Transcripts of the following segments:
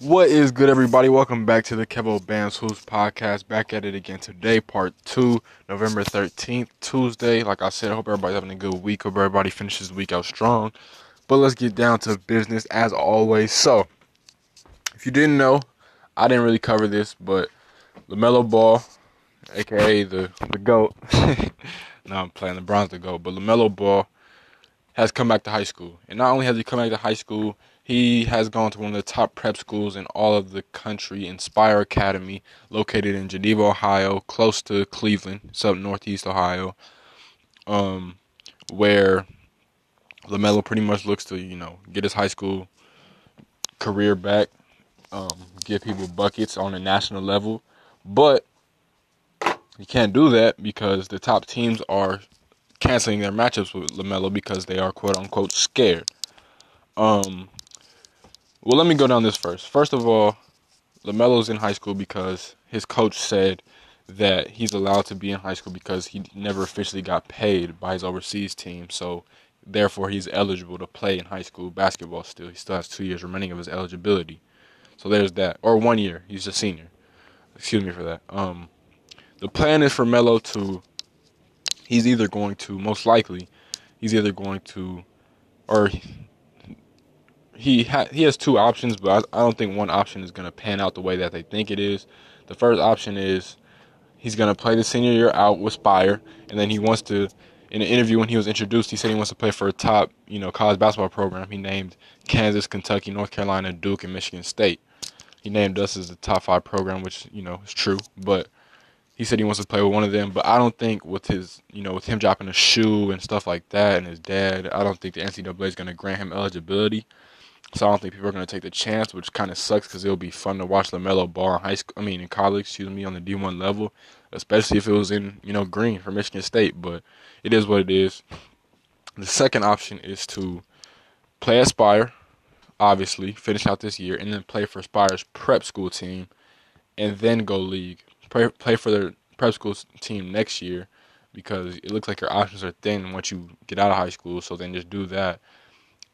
What is good, everybody? Welcome back to the Kevo Bands Hoops podcast. Back at it again today, part two, November 13th, Tuesday. Like I said, I hope everybody's having a good week. Hope everybody finishes the week out strong. But let's get down to business as always. So, if you didn't know, I didn't really cover this, but LaMelo Ball, aka the, the GOAT, now I'm playing the Bronze the GOAT, but LaMelo Ball has come back to high school. And not only has he come back to high school, he has gone to one of the top prep schools in all of the country, Inspire Academy, located in Geneva, Ohio, close to Cleveland, up northeast Ohio, um, where LaMelo pretty much looks to, you know, get his high school career back, um, give people buckets on a national level. But you can't do that because the top teams are canceling their matchups with LaMelo because they are quote unquote scared. Um, well, let me go down this first. First of all, LaMelo's in high school because his coach said that he's allowed to be in high school because he never officially got paid by his overseas team. So, therefore, he's eligible to play in high school basketball still. He still has two years remaining of his eligibility. So, there's that. Or one year. He's a senior. Excuse me for that. Um, the plan is for Melo to, he's either going to, most likely, he's either going to, or he ha- he has two options, but I, I don't think one option is going to pan out the way that they think it is. The first option is he's going to play the senior year out with Spire, and then he wants to. In an interview when he was introduced, he said he wants to play for a top, you know, college basketball program. He named Kansas, Kentucky, North Carolina, Duke, and Michigan State. He named us as the top five program, which you know is true. But he said he wants to play with one of them. But I don't think with his, you know, with him dropping a shoe and stuff like that, and his dad, I don't think the NCAA is going to grant him eligibility. So I don't think people are going to take the chance, which kind of sucks because it'll be fun to watch LaMelo ball in high school. I mean, in college, excuse me, on the D1 level, especially if it was in you know green for Michigan State. But it is what it is. The second option is to play Aspire, obviously, finish out this year, and then play for Aspire's prep school team, and then go league. Play play for their prep school team next year because it looks like your options are thin once you get out of high school. So then just do that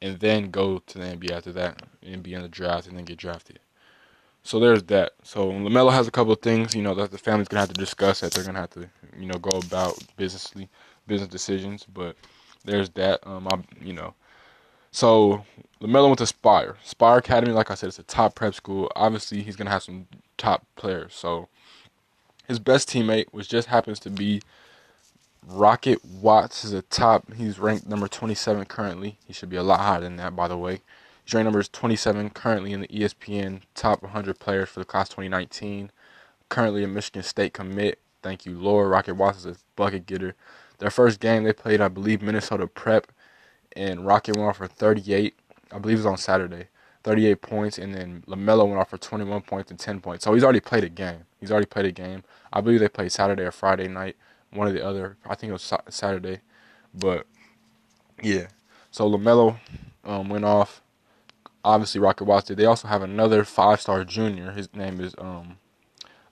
and then go to the NBA after that and be in the draft and then get drafted. So there's that. So Lamelo has a couple of things, you know, that the family's gonna have to discuss that they're gonna have to, you know, go about businessly business decisions. But there's that. Um, I, you know, so Lamelo went to Spire. Spire Academy, like I said, it's a top prep school. Obviously, he's gonna have some top players. So his best teammate, which just happens to be Rocket Watts is a top. He's ranked number 27 currently. He should be a lot higher than that, by the way. He's ranked number 27 currently in the ESPN top 100 players for the class 2019. Currently a Michigan State commit. Thank you, Lord. Rocket Watts is a bucket getter. Their first game they played, I believe, Minnesota Prep, and Rocket went off for 38. I believe it was on Saturday. 38 points, and then LaMelo went off for 21 points and 10 points. So he's already played a game. He's already played a game. I believe they played Saturday or Friday night one or the other. I think it was Saturday, but yeah. So Lamelo um, went off. Obviously, Rocket Watts did. They also have another five-star junior. His name is um,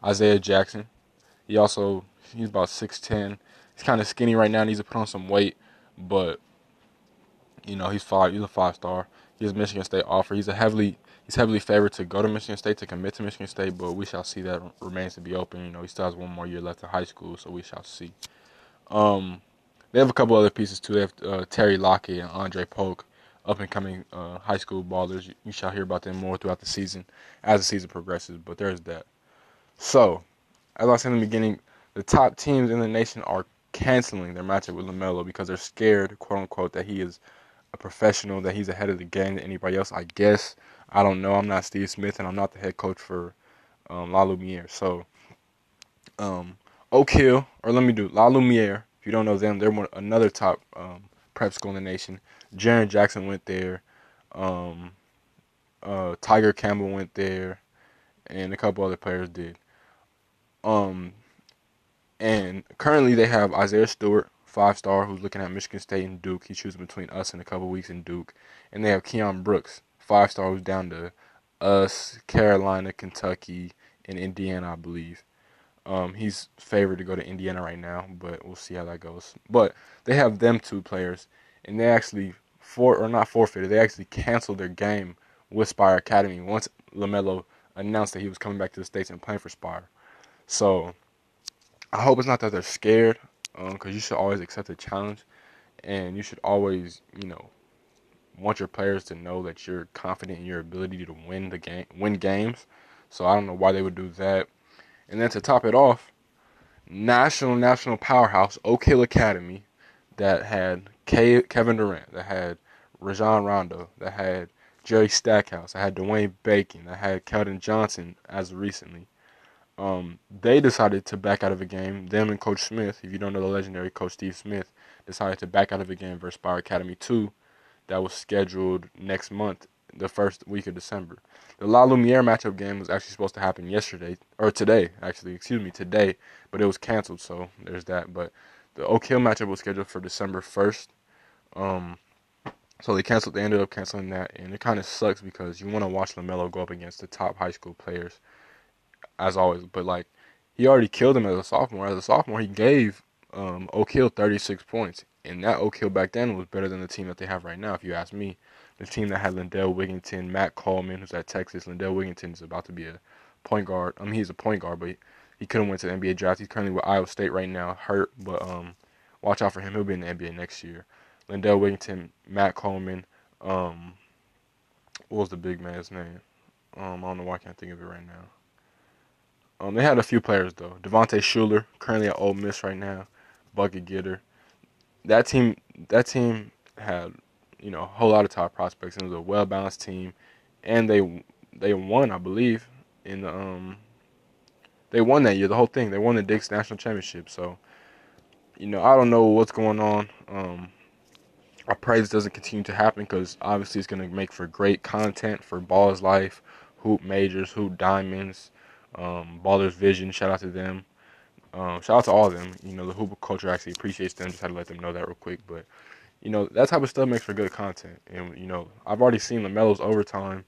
Isaiah Jackson. He also he's about six ten. He's kind of skinny right now. Needs to put on some weight, but you know he's five. He's a five-star. He has Michigan State offer. He's a heavily he's heavily favored to go to Michigan State to commit to Michigan State, but we shall see. That remains to be open. You know, he still has one more year left in high school, so we shall see. Um, they have a couple other pieces too. They have uh, Terry Lockett and Andre Polk, up and coming uh, high school ballers. You, you shall hear about them more throughout the season as the season progresses. But there's that. So, as I said in the beginning, the top teams in the nation are canceling their matchup with Lamelo because they're scared, quote unquote, that he is a professional, that he's ahead of the game than anybody else. I guess I don't know. I'm not Steve Smith, and I'm not the head coach for um, La Lumiere. So, um, Oak Hill, or let me do La Lumiere. If you don't know them, they're one, another top um, prep school in the nation. Jaren Jackson went there. Um, uh, Tyger Campbell went there, and a couple other players did. Um, and currently they have Isaiah Stewart, five star, who's looking at Michigan State and Duke. He's choosing between us in a couple weeks in Duke, and they have Keion Brooks, five star who's down to us, Carolina, Kentucky, and Indiana, I believe. Um, he's favored to go to Indiana right now, but we'll see how that goes. But they have them two players, and they actually for or not forfeited. They actually canceled their game with Spire Academy once LaMelo announced that he was coming back to the States and playing for Spire. So I hope it's not that they're scared, because um, you should always accept a challenge, and you should always, you know, want your players to know that you're confident in your ability to win the game, win games. So I don't know why they would do that. And then to top it off, national national powerhouse Oak Hill Academy that had Kevin Durant, that had Rajon Rondo, that had Jerry Stackhouse, that had Dwayne Bacon, that had Keldon Johnson as recently. Um, they decided to back out of a game. Them and Coach Smith, if you don't know the legendary Coach Steve Smith, decided to back out of a game versus Spire Academy 2 that was scheduled next month, the first week of December. The La Lumiere matchup game was actually supposed to happen yesterday, or today, actually, excuse me, today, but it was canceled, so there's that. But the Oak Hill matchup was scheduled for December 1st. Um, so they canceled. They ended up canceling that, and it kind of sucks because you want to watch Lamelo go up against the top high school players, as always. But like, he already killed him as a sophomore. As a sophomore, he gave um, Oak Hill 36 points and that Oak Hill back then was better than the team that they have right now, if you ask me. The team that had Lindell Wigginton, Matt Coleman, who's at Texas. Lindell Wigginton is about to be a point guard. I mean, he's a point guard, but he, he could have went to the NBA draft. He's currently with Iowa State right now, hurt, but um, watch out for him. He'll be in the NBA next year. Lindell Wigginton, Matt Coleman. Um, what was the big man's name? Um, I don't know why I can't think of it right now. Um, they had a few players though. Devontae Shuler, currently at Ole Miss right now, bucket getter that team that team had you know a whole lot of top prospects. And It was a well balanced team, and they they won, I believe, in the um they won that year. The whole thing they won the Dick's National Championship. So you know I don't know what's going on. Um, I pray this doesn't continue to happen because obviously it's going to make for great content for Balls Life, Hoop Majors, Hoop Diamonds, um, Ballers Vision. Shout out to them. Um, shout out to all of them. You know, the Hooper culture actually appreciates them. Just had to let them know that real quick. But, you know, that type of stuff makes for good content. And, you know, I've already seen LaMelo's overtime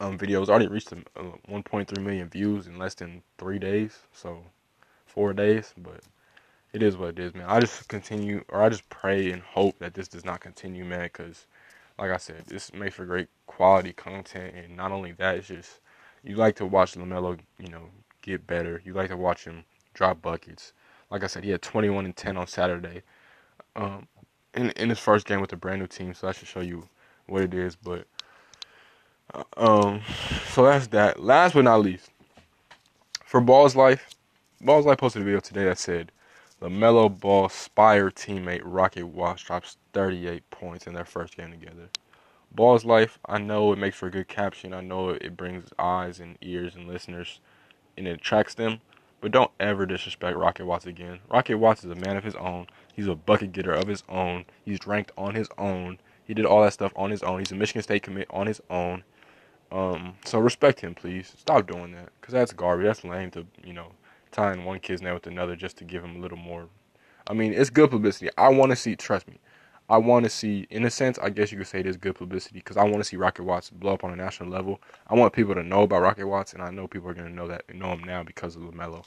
um, videos already reached uh, 1.3 million views in less than three days. So, four days. But it is what it is, man. I just continue, or I just pray and hope that this does not continue, man. Because, like I said, this makes for great quality content. And not only that, it's just, you like to watch LaMelo, you know, get better. You like to watch him drop buckets. Like I said, he had 21 and 10 on Saturday, um, in in his first game with a brand new team. So that should show you what it is. But uh, um, so that's that. Last but not least, for Ball's life, Ball's life posted a video today that said LaMelo Ball Spire teammate Rocket Watts drops 38 points in their first game together. Ball's life, I know it makes for a good caption. I know it brings eyes and ears and listeners and it attracts them. But don't ever disrespect Rocket Watts again. Rocket Watts is a man of his own. He's a bucket getter of his own. He's ranked on his own. He did all that stuff on his own. He's a Michigan State commit on his own. Um, so respect him, please. Stop doing that, cause that's garbage. That's lame to you know tying one kid's name with another just to give him a little more. I mean, it's good publicity. I want to see. Trust me, I want to see, in a sense, I guess you could say is good publicity because I want to see Rocket Watts blow up on a national level. I want people to know about Rocket Watts, and I know people are going to know that know him now because of LaMelo.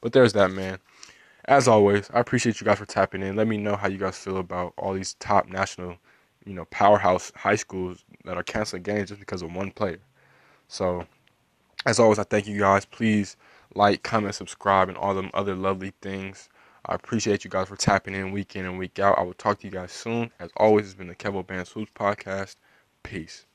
But there's that, man. As always, I appreciate you guys for tapping in. Let me know how you guys feel about all these top national, you know, powerhouse high schools that are canceling games just because of one player. So, as always, I thank you guys. Please like, comment, subscribe, and all them other lovely things. I appreciate you guys for tapping in week in and week out. I will talk to you guys soon. As always, it's been the Kevo Bands Hoops podcast. Peace.